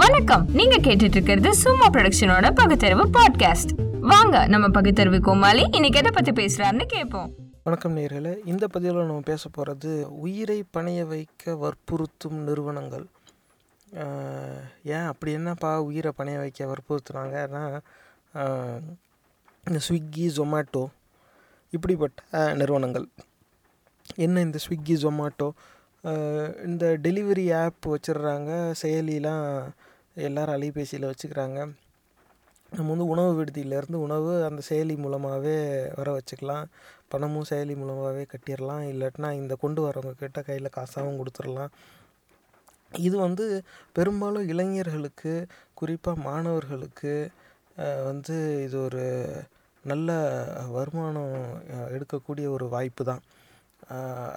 வணக்கம். நீங்க கேட்டுட்டு இருக்கிறது சும்மா ப்ரொடக்ஷனோட பகுத்தறிவு பாட்காஸ்ட் வாங்க நம்ம பகுத்தறிவு கோமாளி இன்னைக்கு எதை பத்தி பேசுறாருன்னு கேட்போம். வணக்கம் நேர்களே. இந்த பதிவில் நம்ம பேச போகிறது உயிரை பணைய வைக்க வற்புறுத்தும் நிறுவனங்கள். ஏன் அப்படி என்னப்பா உயிரை பணைய வைக்க வற்புறுத்துனாங்கன்னா இந்த ஸ்விக்கி ஜொமேட்டோ இப்படிப்பட்ட நிறுவனங்கள். என்ன இந்த ஸ்விக்கி ஜொமேட்டோ இந்த டெலிவரி ஆப் வச்சிடுறாங்க. செயலிலாம் எல்லாரும் அலைபேசியில் வச்சுக்கிறாங்க. நம்ம வந்து உணவு விடுதியிலேருந்து உணவு அந்த செயலி மூலமாகவே வர வச்சுக்கலாம். பணமும் செயலி மூலமாகவே கட்டிடலாம். இல்லாட்டினா இந்த கொண்டு வரவங்கக்கிட்ட கையில் காசாகவும் கொடுத்துடலாம். இது வந்து பெரும்பாலும் இளைஞர்களுக்கு குறிப்பாக மாணவர்களுக்கு வந்து இது ஒரு நல்ல வருமானம் எடுக்கக்கூடிய ஒரு வாய்ப்பு தான்.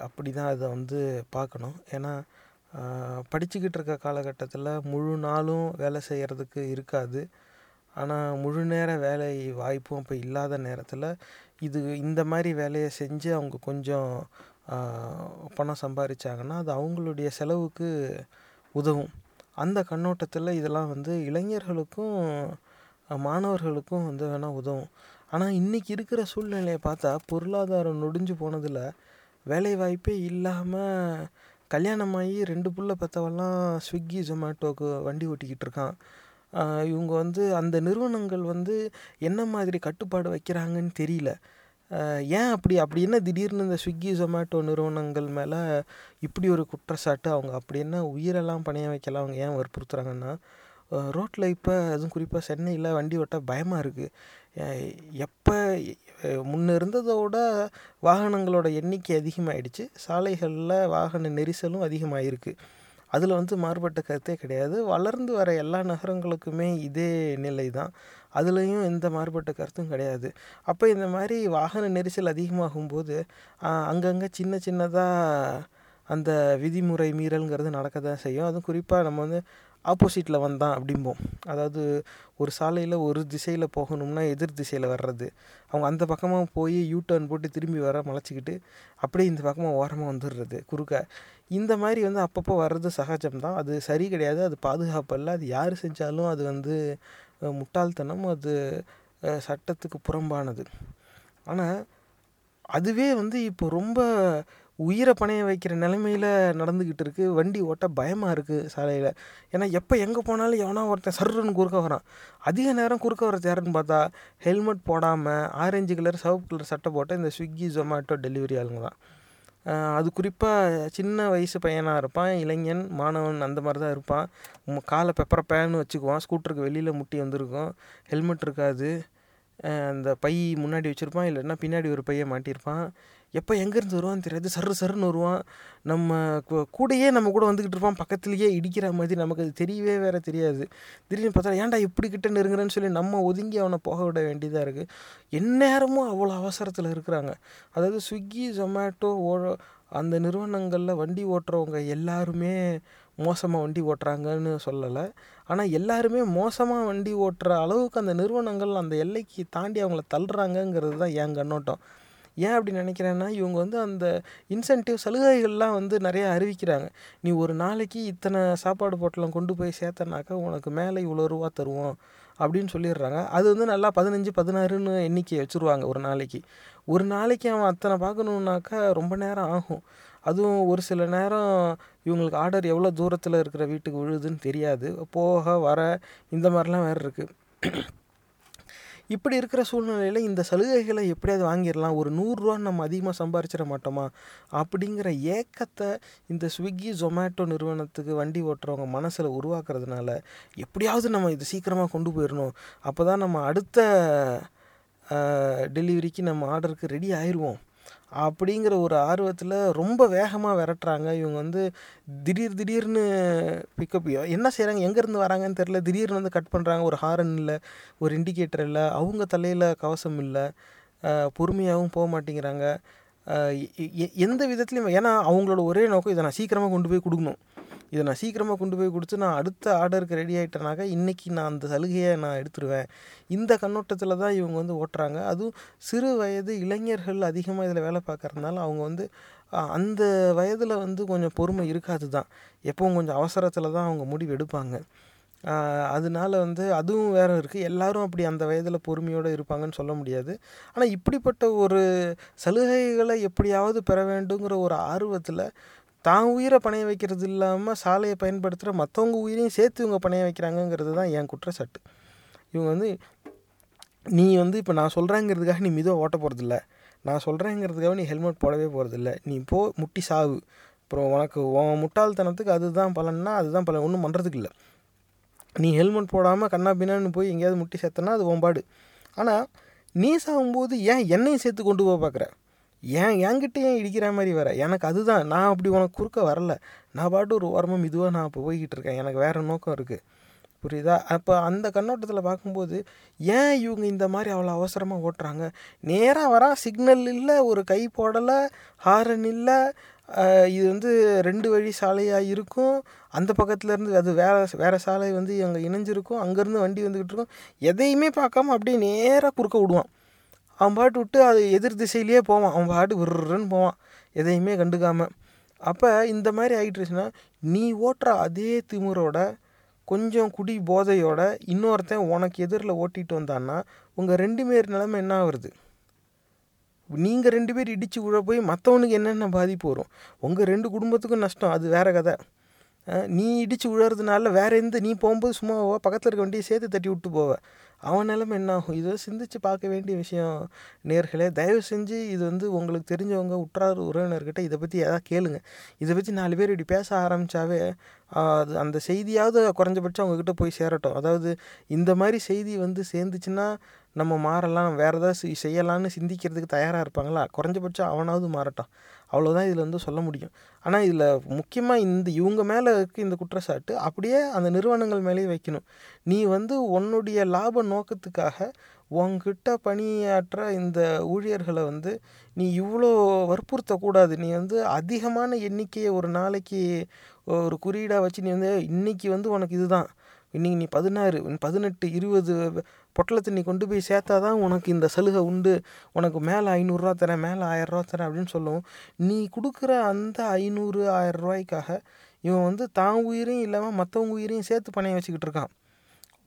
அப்படி தான் அதை வந்து பார்க்கணும். ஏன்னா படிச்சுக்கிட்டு இருக்க காலகட்டத்தில் முழு நாளும் வேலை செய்கிறதுக்கு இருக்காது. ஆனால் முழு நேர வேலை வாய்ப்பும் அப்போ இல்லாத நேரத்தில் இது இந்த மாதிரி வேலையை செஞ்சு அவங்க கொஞ்சம் பணம் சம்பாதிச்சாங்கன்னா அது அவங்களுடைய செலவுக்கு உதவும். அந்த கண்ணோட்டத்தில் இதெல்லாம் வந்து இளைஞர்களுக்கும் மாணவர்களுக்கும் வந்து வேணால் உதவும். ஆனால் இன்றைக்கி இருக்கிற சூழ்நிலையை பார்த்தா பொருளாதாரம் நொடிஞ்சு போனதில் வேலைவாய்ப்பே இல்லாமல் கல்யாணம் ஆகி ரெண்டு புள்ள பெற்றவெல்லாம் ஸ்விக்கி ஜொமேட்டோக்கு வண்டி ஓட்டிக்கிட்டு இருக்கான். இவங்க வந்து அந்த நிறுவனங்கள் வந்து என்ன மாதிரி கட்டுப்பாடு வைக்கிறாங்கன்னு தெரியல. ஏன் அப்படி அப்படி என்ன திடீர்னு இந்த ஸ்விக்கி ஜொமேட்டோ நிறுவனங்கள் மேலே இப்படி ஒரு குற்றச்சாட்டு? அவங்க அப்படி என்ன உயிரெல்லாம் பணைய வைக்கலாம்? அவங்க ஏன் வற்புறுத்துறாங்கன்னா? ரோட்டில் இப்போ அதுவும் குறிப்பாக சென்னையில் வண்டி ஓட்ட பயமாக இருக்குது எப்போ முன்ன இருந்ததோட வாகனங்களோட எண்ணிக்கை அதிகமாகிடுச்சு சாலைகளில் வாகன நெரிசலும் அதிகமாகிருக்கு அதில் வந்து மாறுபட்ட கருத்தே கிடையாது. வளர்ந்து வர எல்லா நகரங்களுக்குமே இதே நிலை தான் அதுலேயும் எந்த மாறுபட்ட கருத்தும் கிடையாது. அப்போ இந்த மாதிரி வாகன நெரிசல் அதிகமாகும்போது அங்கங்கே சின்ன சின்னதாக அந்த விதிமுறை மீறல்ங்கிறது நடக்க தான் செய்யும். அதுவும் குறிப்பாக நம்ம வந்து ஆப்போசிட்டில் வந்தான் அப்படிம்போம். அதாவது ஒரு சாலையில் ஒரு திசையில் போகணும்னா எதிர் திசையில் வர்றது. அவங்க அந்த பக்கமாக போய் யூ டர்ன் போட்டு திரும்பி வர மலைச்சிக்கிட்டு அப்படியே இந்த பக்கமாக ஓரமாக வந்துடுறது குறுக்க. இந்த மாதிரி வந்து அப்பப்போ வர்றது சகஜம்தான். அது சரி கிடையாது அது பாதுகாப்பல்ல அது யார் செஞ்சாலும் அது வந்து முட்டாள்தனம். அது சட்டத்துக்கு புறம்பானது. ஆனால் அதுவே வந்து இப்போ ரொம்ப உயிரை பணைய வைக்கிற நிலைமையில் நடந்துக்கிட்டு இருக்குது வண்டி ஓட்ட பயமாக இருக்குது சாலையில். ஏன்னா எப்போ எங்கே போனாலும் எவனா ஒருத்தன் சர்ருன்னு குறுக்க வரான். அதிக நேரம் குறுக்க வர யாருன்னு பார்த்தா ஹெல்மெட் போடாமல் ஆரஞ்சு கலர் சிவப்பு கலர் சட்டை போட்ட இந்த ஸ்விக்கி ஜொமேட்டோ டெலிவரி ஆளுங்க தான். அது குறிப்பாக சின்ன வயசு பையனாக இருப்பான் இளைஞன் மாணவன் அந்த மாதிரி தான் இருப்பான். காலை பெப்பரை பேன்னு வச்சுக்குவான். ஸ்கூட்டருக்கு வெளியில் முட்டி வந்திருக்கும். ஹெல்மெட் இருக்காது. அந்த பை முன்னாடி வச்சுருப்பான் இல்லைன்னா பின்னாடி ஒரு பையை மாட்டியிருப்பான். எப்போ எங்கேருந்து வருவான்னு தெரியாது. சர்ரு சர்ருன்னு வருவான். நம்ம கூடயே நம்ம கூட வந்துக்கிட்டு இருப்பான். பக்கத்துலேயே இடிக்கிற மாதிரி நமக்கு அது தெரியவே வேறு தெரியாது. திடீர்னு பார்த்தா ஏன்டா இப்படி கிட்ட நெருங்குறேன்னு சொல்லி நம்ம ஒதுங்கி அவனை போக விட வேண்டியதாக இருக்குது எந்நேரமும் அவ்வளோ அவசரத்தில் இருக்கிறாங்க. அதாவது ஸ்விக்கி ஜொமேட்டோ ஓ அந்த நிறுவனங்களில் வண்டி ஓட்டுறவங்க எல்லாருமே மோசமாக வண்டி ஓட்டுறாங்கன்னு சொல்லலை. ஆனால் எல்லாருமே மோசமாக வண்டி ஓட்டுற அளவுக்கு அந்த நிறுவனங்கள் அந்த எல்லைக்கு தாண்டி அவங்கள தள்ளுறாங்கங்கிறது தான் என் கண்ணோட்டம். ஏன் அப்படி நினைக்கிறேன்னா இவங்க வந்து அந்த இன்சென்டிவ் சலுகைகள்லாம் வந்து நிறையா அறிவிக்கிறாங்க. நீ ஒரு நாளைக்கு இத்தனை சாப்பாடு பொட்டலம் கொண்டு போய் சேர்த்தனாக்கா உனக்கு மேலே இவ்வளோ ரூபா தருவோம் அப்படின்னு சொல்லிடுறாங்க. அது வந்து நல்லா பதினஞ்சு பதினாறுன்னு எண்ணிக்கை வச்சுருவாங்க ஒரு நாளைக்கு. ஒரு நாளைக்கு அவன் அத்தனை பார்க்கணுன்னாக்கா ரொம்ப நேரம் ஆகும். அதுவும் ஒரு சில நேரம் இவங்களுக்கு ஆர்டர் எவ்வளோ தூரத்தில் இருக்கிற வீட்டுக்கு விழுதுன்னு தெரியாது. போக வர இந்த மாதிரிலாம் வேறு இருக்குது இப்படி இருக்கிற சூழ்நிலையில் இந்த சலுகைகளை எப்படியாவது வாங்கிடலாம். ஒரு நூறுரூவா நம்ம அதிகமாக சம்பாரிச்சிட மாட்டோமா? அப்படிங்கிற ஏக்கத்தை இந்த ஸ்விக்கி ஜொமேட்டோ நிறுவனத்துக்கு வண்டி ஓட்டுறவங்க மனசில் உருவாக்குறதுனால எப்படியாவது நம்ம இது சீக்கிரமாக கொண்டு போயிடணும். அப்போ தான் நம்ம அடுத்த டெலிவரிக்கு நம்ம ஆர்டருக்கு ரெடி ஆயிடுவோம் அப்படிங்கிற ஒரு ஆர்வத்தில் ரொம்ப வேகமாக விரட்டுறாங்க. இவங்க வந்து திடீர் திடீர்னு பிக்கப் என்ன செய்கிறாங்க எங்கேருந்து வராங்கன்னு தெரில திடீர்னு வந்து கட் பண்ணுறாங்க ஒரு ஹாரன் இல்லை ஒரு இண்டிகேட்டர் இல்லை அவங்க தலையில் கவசம் இல்லை பொறுமையாகவும் போக மாட்டேங்கிறாங்க. எந்த விதத்துலையும் ஏன்னா அவங்களோட ஒரே நோக்கம் இதை நான் சீக்கிரமாக கொண்டு போய் கொடுக்கணும். இதை நான் சீக்கிரமாக கொண்டு போய் கொடுத்து நான் அடுத்த ஆர்டருக்கு ரெடி ஆகிட்டேனாக்கா இன்றைக்கி நான் அந்த சலுகையை நான் எடுத்துருவேன். இந்த கண்ணோட்டத்தில் தான் இவங்க வந்து ஓட்டுறாங்க. அதுவும் சிறு வயது இளைஞர்கள் அதிகமாக இதில் வேலை பார்க்கறதுனால அவங்க வந்து அந்த வயதில் வந்து கொஞ்சம் பொறுமை இருக்காது தான். எப்பவும் கொஞ்சம் அவசரத்தில் தான் அவங்க முடிவு எடுப்பாங்க. அதனால வந்து அதுவும் வேற இருக்குது எல்லாரும் அப்படி அந்த வயதில் பொறுமையோடு இருப்பாங்கன்னு சொல்ல முடியாது. ஆனால் இப்படிப்பட்ட ஒரு சலுகைகளை எப்படியாவது பெற வேண்டுங்கிற ஒரு ஆர்வத்தில் தான் உயிரை பணைய வைக்கிறது இல்லாமல் சாலையை பயன்படுத்துகிற மற்றவங்க உயிரையும் சேர்த்து இவங்க பணைய வைக்கிறாங்கங்கிறது தான் என் குற்றச்சாட்டு இவங்க வந்து நீ வந்து இப்போ நான் சொல்கிறேங்கிறதுக்காக நீ மிதவை ஓட்ட போகிறதில்ல நான் சொல்கிறேங்கிறதுக்காக நீ ஹெல்மெட் போடவே போகிறதில்ல நீ போ முட்டி சாவு. அப்புறம் உனக்கு உன் முட்டாள்தனத்துக்கு அதுதான் பலன்னா அதுதான் பலன். ஒன்றும் பண்ணுறதுக்கு இல்லை. நீ ஹெல்மெட் போடாமல் கண்ணா பின்னான்னு போய் எங்கேயாவது முட்டி சேர்த்தனா அது உன்பாடு ஆனால் நீ சாகும்போது ஏன் என்னையும் சேர்த்து கொண்டு போக பார்க்குற ஏன் என்கிட்ட ஏன் இடிக்கிற மாதிரி வர? எனக்கு அதுதான். நான் அப்படி உனக்கு குறுக்க வரல. நான் பாட்டு ஒரு ஓரமாக மெதுவாக நான் இப்போ போய்கிட்டு இருக்கேன். எனக்கு வேறு நோக்கம் இருக்குது புரியுதா? அப்போ அந்த கண்ணோட்டத்தில் பார்க்கும்போது ஏன் இவங்க இந்த மாதிரி அவ்வளோ அவசரமாக ஓட்டுறாங்க? நேராக வரா சிக்னல் இல்லை ஒரு கை போடலை ஹாரன் இல்லை இது வந்து ரெண்டு வழி சாலையாக இருக்கும். அந்த பக்கத்துலேருந்து அது வேற வேறு சாலை வந்து அங்கே இணைஞ்சிருக்கும். அங்கேருந்து வண்டி வந்துக்கிட்டு இருக்கும். எதையுமே பார்க்காம அப்படியே நேராக குறுக்க விடுவான். அவன் பாட்டு விட்டு அது எதிர் திசையிலேயே போவான். அவன் பாட்டு விருன்னு போவான். எதையுமே கண்டுக்காமல் அப்போ இந்த மாதிரி ஆகிட்டுருச்சுன்னா நீ ஓட்டுற அதே திமிரோட கொஞ்சம் குடி போதையோட இன்னொருத்தன் உனக்கு எதிரில் ஓட்டிகிட்டு வந்தான்னா உங்கள் ரெண்டு பேர் நிலமை என்ன ஆகுறது? நீங்கள் ரெண்டு பேர் இடித்து விழ போய் மற்றவனுக்கு என்னென்ன பாதிப்பு வரும்? உங்கள் ரெண்டு குடும்பத்துக்கும் நஷ்டம். அது வேறு கதை. நீ இடித்து விழறதுனால வேறு எந்த நீ போகும்போது சும்மா பக்கத்தில் இருக்க வண்டியை சேர்த்து தட்டி விட்டு போவ. அவன் நிலமை என்ன ஆகும்? இதை சிந்திச்சு பார்க்க வேண்டிய விஷயம் நேர்களே தயவு செஞ்சு இது வந்து உங்களுக்கு தெரிஞ்சவங்க உற்றார் உறவினர்கிட்ட இதை பற்றி எதாவது கேளுங்க. இதை பற்றி நாலு பேர் இப்படி பேச ஆரம்பித்தாவே அது அந்த செய்தியாவது குறைஞ்சபட்சம் அவங்கக்கிட்ட போய் சேரட்டும். அதாவது இந்த மாதிரி செய்தி வந்து சேர்ந்துச்சுன்னா நம்ம மாறலாம் வேறு ஏதாவது செய்யலாம்னு சிந்திக்கிறதுக்கு தயாராக இருப்பாங்களா? குறைஞ்சபட்சம் அவனாவது மாறட்டும். அவ்வளோதான் இதில் வந்து சொல்ல முடியும். ஆனால் இதில் முக்கியமாக இந்த இவங்க மேலே இருக்க இந்த குற்றச்சாட்டு அப்படியே அந்த நிறுவனங்கள் மேலேயே வைக்கணும். நீ வந்து உன்னுடைய லாப நோக்கத்துக்காக உன்கிட்ட பணியாற்ற இந்த ஊழியர்களை வந்து நீ இவ்வளோ வற்புறுத்தக்கூடாது. நீ வந்து அதிகமான எண்ணிக்கையை ஒரு நாளைக்கு ஒரு குறியீடாக வச்சு நீ வந்து இன்றைக்கி வந்து உனக்கு இதுதான். இன்றைக்கி நீ பதினாறு பதினெட்டு இருபது பொட்டலத்தை நீ கொண்டு போய் சேர்த்தா தான் உனக்கு இந்த சலுகை உண்டு. உனக்கு மேலே ஐநூறுரூவா தரேன் மேலே ஆயரூவா தரேன் அப்படின்னு சொல்லுவோம் நீ கொடுக்குற அந்த ஐநூறு ஆயிரம் ரூபாய்க்காக இவன் வந்து தான் உயிரையும் இல்லாமல் மற்றவங்க உயிரையும் சேர்த்து பணைய வச்சுக்கிட்டு இருக்கான்.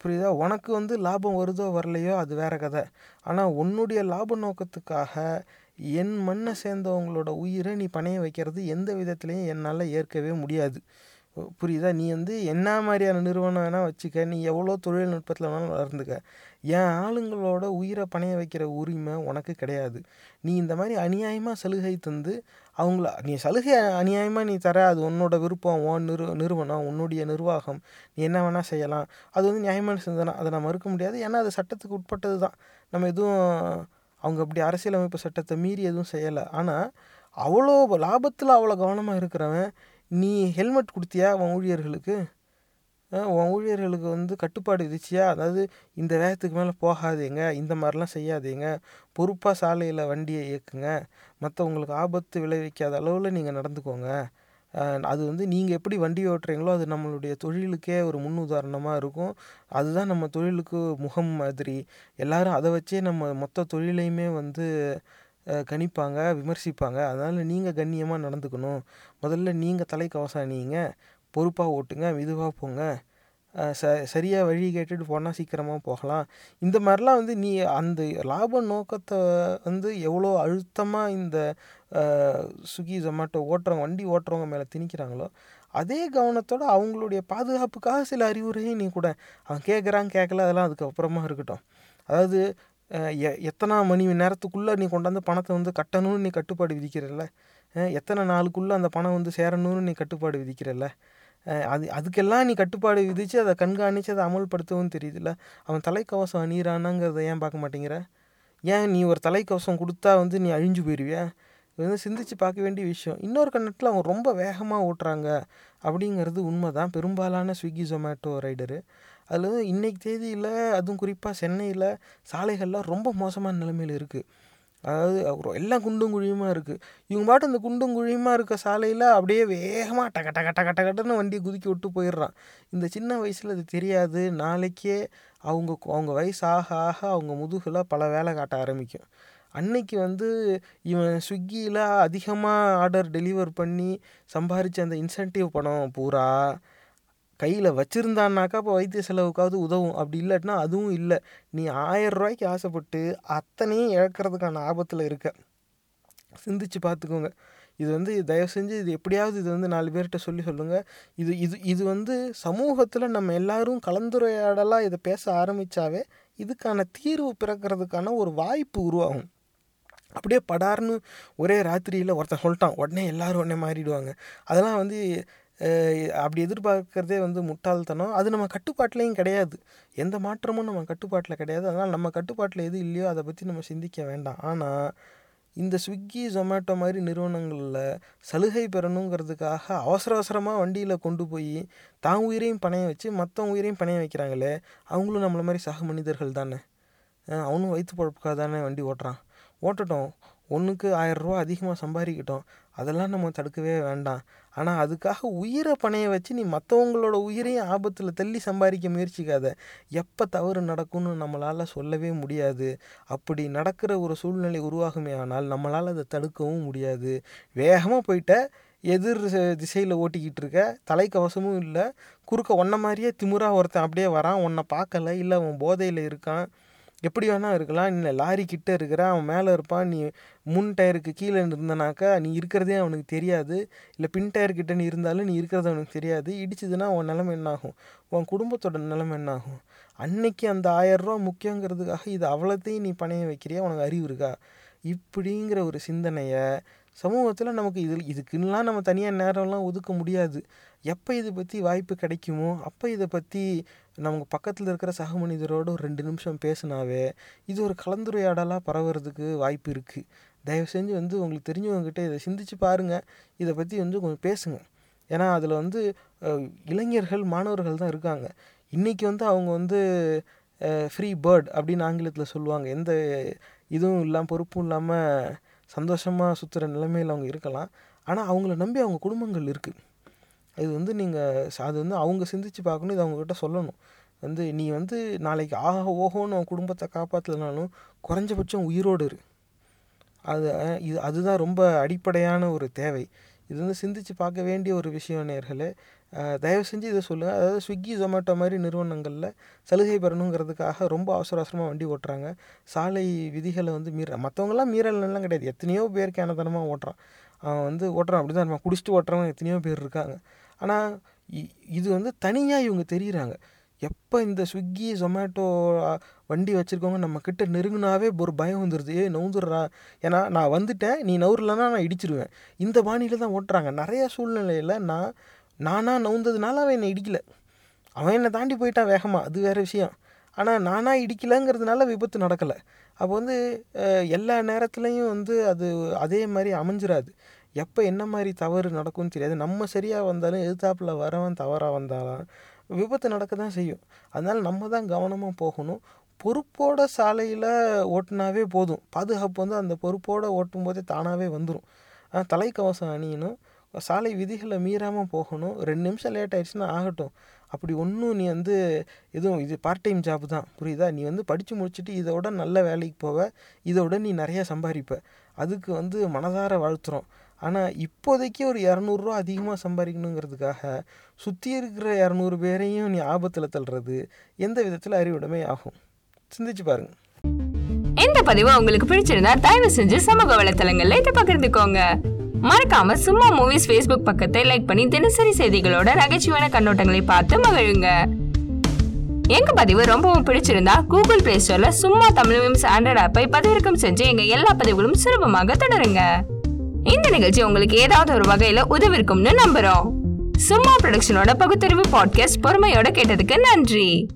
புரியுதா? உனக்கு வந்து லாபம் வருதோ வரலையோ அது வேற கதை. ஆனால் உன்னுடைய லாப நோக்கத்துக்காக என் மண்ணை சேர்ந்தவங்களோட உயிரை நீ பணைய வைக்கிறது எந்த விதத்துலையும் என்னால் ஏற்கவே முடியாது. புரியுதா? நீ வந்து என்ன மாதிரியான நிறுவனம் வேணால் வச்சுக்க. நீ எவ்வளோ தொழில்நுட்பத்தில் வேணாலும் வளர்ந்துக்க. என் ஆளுங்களோட உயிரை பணைய வைக்கிற உரிமை உனக்கு கிடையாது. நீ இந்த மாதிரி அநியாயமாக சலுகை தந்து அவங்கள நீ சலுகை அநியாயமாக நீ தர அது உன்னோட விருப்பம் உன் நிறு நிறுவனம் உன்னுடைய நிர்வாகம். நீ என்ன வேணால் செய்யலாம். அது வந்து நியாயமான சிந்தனை. அதை நான் மறுக்க முடியாது. ஏன்னா அது சட்டத்துக்கு உட்பட்டது தான். நம்ம எதுவும் அவங்க அப்படி அரசியலமைப்பு சட்டத்தை மீறி எதுவும் செய்யலை. ஆனால் அவ்வளோ லாபத்தில் அவ்வளோ கவனமாக இருக்கிறவன் நீ ஹெல்மெட் கொடுத்தியா உன் ஊழியர்களுக்கு? உன் ஊழியர்களுக்கு வந்து கட்டுப்பாடு விதிச்சியா? அதாவது இந்த வேகத்துக்கு மேலே போகாதீங்க இந்த மாதிரிலாம் செய்யாதீங்க. பொறுப்பாக சாலையில் வண்டியை இயக்குங்க. மற்றவங்களுக்கு ஆபத்து விளைவிக்காத அளவில் நீங்கள் நடந்துக்கோங்க. அது வந்து நீங்கள் எப்படி வண்டி ஓட்டுறீங்களோ அது நம்மளுடைய தொழிலுக்கே ஒரு முன் உதாரணமாக இருக்கும். அதுதான் நம்ம தொழிலுக்கு முகம் மாதிரி. எல்லாரும் அதை வச்சே நம்ம மொத்த தொழிலையுமே வந்து கணிப்பாங்க விமர்சிப்பாங்க. அதனால் நீங்கள் கண்ணியமாக நடந்துக்கணும். முதல்ல நீங்கள் தலைக்கவசம் அணியுங்க பொறுப்பாக ஓட்டுங்க மெதுவாக போங்க. ச சரியாக வழி கேட்டுட்டு போனால் சீக்கிரமாக போகலாம். இந்த மாதிரிலாம் வந்து நீ அந்த லாப நோக்கத்தை வந்து எவ்வளோ அழுத்தமாக இந்த சுகி ஸ்விக்கி ஜொமேட்டோ ஓட்டுறவங்க வண்டி ஓட்டுறவங்க மேலே திணிக்கிறாங்களோ அதே கவனத்தோடு அவங்களுடைய பாதுகாப்புக்காக சில அறிவுரையும் நீ கூட அவன் கேட்குறான் கேட்கல அதெல்லாம் அதுக்கப்புறமா இருக்கட்டும். அதாவது எ எத்தனை மணி நேரத்துக்குள்ளே நீ கொண்டாந்து பணத்தை வந்து கட்டணும்னு நீ கட்டுப்பாடு விதிக்கிறல்ல. எத்தனை நாளுக்குள்ளே அந்த பணம் வந்து சேரணும்னு நீ கட்டுப்பாடு விதிக்கிறல்ல. அது அதுக்கெல்லாம் நீ கட்டுப்பாடு விதித்து அதை கண்காணித்து அதை அமல்படுத்தவும் தெரியுதுல்ல. அவன் தலைக்கவசம் அணியிறானாங்கிறத ஏன் பார்க்க மாட்டேங்கிற? ஏன் நீ ஒரு தலைக்கவசம் கொடுத்தா வந்து நீ அழிஞ்சு போயிடுவியா இது வந்து சிந்திச்சு பார்க்க வேண்டிய விஷயம். இன்னொரு கண்ணத்தில் அவங்க ரொம்ப வேகமாக ஓட்டுறாங்க. அப்படிங்கிறது உண்மை தான் பெரும்பாலான ஸ்விக்கி ஜொமேட்டோ ரைடரு. அதில் வந்து இன்னைக்கு தேதியில் அதுவும் குறிப்பாக சென்னையில் சாலைகள்லாம் ரொம்ப மோசமான நிலைமையில் இருக்குது அதாவது எல்லாம் குண்டும் குழியுமா இருக்குது இவங்க பாட்டு அந்த குண்டும் குழியுமாக இருக்க சாலையில் அப்படியே வேகமாக டக டக டக கட்டன்னு வண்டியை குதிக்கி விட்டு போயிடுறான். இந்த சின்ன வயசில் அது தெரியாது. நாளைக்கே அவங்க அவங்க வயசு ஆக ஆக அவங்க முதுகில் பல வேலை காட்ட ஆரம்பிக்கும். அன்னைக்கு வந்து இவன் ஸ்விக்கியில் அதிகமாக ஆர்டர் டெலிவர் பண்ணி சம்பாரித்த அந்த இன்சென்டிவ் பணம் பூரா கையில் வச்சுருந்தான்னாக்கா இப்போ வைத்திய செலவுக்காவது உதவும். அப்படி இல்லாட்டினா அதுவும் இல்லை. நீ ஆயிரம் ரூபாய்க்கு ஆசைப்பட்டு அத்தனையும் இழக்கிறதுக்கான ஆபத்தில் இருக்க. சிந்திச்சு பார்த்துக்கோங்க இது வந்து தயவு செஞ்சு இது எப்படியாவது இது வந்து நாலு பேர்கிட்ட சொல்லி சொல்லுங்கள் இது இது இது வந்து சமூகத்தில் நம்ம எல்லாரும் கலந்துரையாடலாக இதை பேச ஆரம்பித்தாவே இதுக்கான தீர்வு பிறக்கிறதுக்கான ஒரு வாய்ப்பு உருவாகும். அப்படியே படார்னு ஒரே ராத்திரியில் ஒருத்தன் சொல்லிட்டான். உடனே எல்லாரும் உடனே மாறிடுவாங்க. அதெல்லாம் வந்து அப்படி எதிர்பார்க்கறதே வந்து முட்டாள்தனம். அது நம்ம கட்டுப்பாட்டிலையும் கிடையாது. எந்த மாற்றமும் நம்ம கட்டுப்பாட்டில் கிடையாது. அதனால் நம்ம கட்டுப்பாட்டில் எது இல்லையோ அதை பற்றி நம்ம சிந்திக்க வேண்டாம். ஆனால் இந்த ஸ்விக்கி ஜொமேட்டோ மாதிரி நிறுவனங்களில் சலுகை பெறணுங்கிறதுக்காக அவசர அவசரமாக வண்டியில் கொண்டு போய் தான் உயிரையும் பணைய வச்சு மற்றவங்க உயிரையும் பணைய வைக்கிறாங்களே அவங்களும் நம்மளை மாதிரி சக மனிதர்கள் தானே? அவனும் வயிற்று பழப்புக்காக தானே வண்டி ஓட்டுறான். ஓட்டட்டும். ஒன்றுக்கு ஆயிரரூவா அதிகமாக சம்பாதிக்கட்டும். அதெல்லாம் நம்ம தடுக்கவே வேண்டாம். ஆனால் அதுக்காக உயிரை பணைய வச்சு நீ மற்றவங்களோட உயிரையும் ஆபத்தில் தள்ளி சம்பாதிக்க முயற்சிக்காத. எப்போ தவறு நடக்கும்னு நம்மளால் சொல்லவே முடியாது. அப்படி நடக்கிற ஒரு சூழ்நிலை உருவாகுமே ஆனால் நம்மளால் அதை தடுக்கவும் முடியாது. வேகமாக போயிட்ட எதிர் திசையில் ஓட்டிக்கிட்டு இருக்க தலைக்கவசமும் இல்லை குறுக்க ஒன்றை மாதிரியே திமுறா ஒருத்தன் அப்படியே வரான் உன்னை பார்க்கல இல்லை அவன் போதையில் இருக்கான். எப்படி வேணால் இருக்கலாம். இல்லை லாரி கிட்ட இருக்கிற அவன் மேலே இருப்பான். நீ முன் டயருக்கு கீழே இருந்தனாக்கா நீ இருக்கிறதே அவனுக்கு தெரியாது. இல்லை பின் டயர் கிட்ட நீ இருந்தாலும் நீ இருக்கிறது அவனுக்கு தெரியாது. இடிச்சதுன்னா உன் நிலைமை என்னாகும்? உன் குடும்பத்தோட நிலைமை என்னாகும்? அன்னைக்கு அந்த ஆயரூவா முக்கியங்கிறதுக்காக இது அவ்வளோத்தையும் நீ பணைய வைக்கிறியா? உனக்கு அறிவு இருக்கா? இப்படிங்கிற ஒரு சிந்தனையை சமூகத்தில் நமக்கு இதில் இதுக்குன்னெலாம் நம்ம தனியாக நேரம்லாம் ஒதுக்க முடியாது. எப்போ இதை பற்றி வாய்ப்பு கிடைக்குமோ அப்போ இதை பற்றி நமக்கு பக்கத்தில் இருக்கிற சக மனிதரோடு ஒரு ரெண்டு நிமிஷம் பேசினாவே இது ஒரு கலந்துரையாடலாக பரவுறதுக்கு வாய்ப்பு இருக்குது தயவு செஞ்சு வந்து உங்களுக்கு தெரிஞ்சவங்ககிட்ட இதை சிந்திச்சு பாருங்கள் இதை பற்றி வந்து கொஞ்சம் பேசுங்க. ஏன்னா அதில் வந்து இளைஞர்கள் மாணவர்கள் தான் இருக்காங்க. இன்றைக்கி வந்து அவங்க வந்து ஃப்ரீ பேர்ட் அப்படின்னு ஆங்கிலத்தில் சொல்லுவாங்க. எந்த இதுவும் இல்லாமல் பொறுப்பும் இல்லாமல் சந்தோஷமாக சுற்றுற நிலைமையில் அவங்க இருக்கலாம். ஆனால் அவங்கள நம்பி அவங்க குடும்பங்கள் இருக்குது இது வந்து நீங்கள் அது வந்து அவங்க சிந்திச்சு பார்க்கணும் இது அவங்கக்கிட்ட சொல்லணும். வந்து நீ வந்து நாளைக்கு ஆஹா ஓஹோன்னு உன் குடும்பத்தை காப்பாற்றலனாலும் குறைஞ்சபட்சம் உயிரோடு இரு. அது இது அதுதான் ரொம்ப அடிப்படையான ஒரு தேவை. இது வந்து சிந்திச்சு பார்க்க வேண்டிய ஒரு விஷயம் நேர்களே. தயவு செஞ்சு இதை சொல்லுங்கள் அதாவது ஸ்விக்கி ஜொமேட்டோ மாதிரி நிறுவனங்களில் சலுகை பெறணுங்கிறதுக்காக ரொம்ப அவசர அவசரமாக வண்டி ஓட்டுறாங்க. சாலை விதிகளை வந்து மீற மற்றவங்களாம் மீறலாம் கிடையாது. எத்தனையோ பேர் கேனதனமாக ஓட்டுறான். அவன் வந்து ஓட்டுறான். அப்படி தான் இருப்பான். குடிச்சிட்டு ஓட்டுறவங்க எத்தனையோ பேர் இருக்காங்க. ஆனால் இது வந்து தனியாக இவங்க தெரியுறாங்க. எப்போ இந்த ஸ்விக்கி ஜொமேட்டோ வண்டி வச்சுருக்கவங்க நம்ம கிட்ட நெருங்கினாவே ஒரு பயம் வந்துடுது ஏ நவுந்துடுறா. ஏன்னா நான் வந்துட்டேன் நீ நவுறலன்னா நான் இடிச்சிருவேன். இந்த பாணியில் தான் ஓட்டுறாங்க. நிறையா சூழ்நிலையில் நான் நானாக நவுந்ததுனால அவன் என்னை இடிக்கல. அவன் என்னை தாண்டி போயிட்டான் வேகமாக அது வேறு விஷயம். ஆனால் நானாக இடிக்கலைங்கிறதுனால விபத்து நடக்கலை. அப்போ வந்து எல்லா நேரத்துலையும் வந்து அது அதே மாதிரி அமைஞ்சிராது. எப்போ என்ன மாதிரி தவறு நடக்கும்னு தெரியாது. நம்ம சரியாக வந்தாலும் எதிர்த்தாப்பில் வரவன் தவறாக வந்தாலும் விபத்து நடக்க தான் செய்யும். அதனால் நம்ம தான் கவனமாக போகணும். பொறுப்போட சாலையில் ஓட்டினாவே போதும். பாதுகாப்பு வந்து அந்த பொறுப்போடு ஓட்டும் போதே தானாகவே வந்துடும் தலைக்கவசம் அணியணும். சாலை விதிகளை மீறாமல் போகணும். ரெண்டு நிமிஷம் லேட் ஆயிடுச்சுன்னா ஆகட்டும். அப்படி ஒன்றும் நீ வந்து எதுவும் இது பார்ட் டைம் ஜாப் தான். புரியுதா? நீ வந்து படித்து முடிச்சுட்டு இதோட நல்ல வேலைக்கு போவ. இதோட நீ நிறையா சம்பாதிப்ப. அதுக்கு வந்து மனதார வாழ்த்துறோம். ஆனால் இப்போதைக்கு ஒரு இரநூறுவா அதிகமாக சம்பாதிக்கணுங்கிறதுக்காக சுற்றி இருக்கிற இரநூறு பேரையும் நீ ஆபத்தில் தள்ளுறது எந்த விதத்தில் அறிவுடைமை ஆகும்? சிந்திச்சு பாருங்க. இந்த பதிவு உங்களுக்கு பிடிச்சிருந்தா தயவு செஞ்சு சமூக வலைத்தளங்கள்ல இதை பகிர்ந்துக்கோங்க. மறக்காம சும்மா மூவிஸ் ஃபேஸ்புக் பக்கத்தை லைக் பண்ணி தினசரி செய்திகளோட நகைச்சுவையான கண்ணோட்டங்களை பார்த்து மகிழுங்க. எங்க பதிவு ரொம்பவும் பிடிச்சிருந்தா கூகுள் பிளே ஸ்டோர்ல சும்மா தமிழ் மீம்ஸ் ஆண்ட்ராய்ட் ஆப்பை பதிவிறக்கம் செஞ்சு எங்க எல்லா பதிவுகளும் சுலபமாக தொடருங்க. இந்த நிகழ்ச்சி உங்களுக்கு ஏதாவது ஒரு வகையில உதவிருக்கும்னு நம்புறோம். சும்மா ப்ரொடக்ஷனோட பகுத்தறிவு பாட்காஸ்ட் பொறுமையோட கேட்டதுக்கு நன்றி.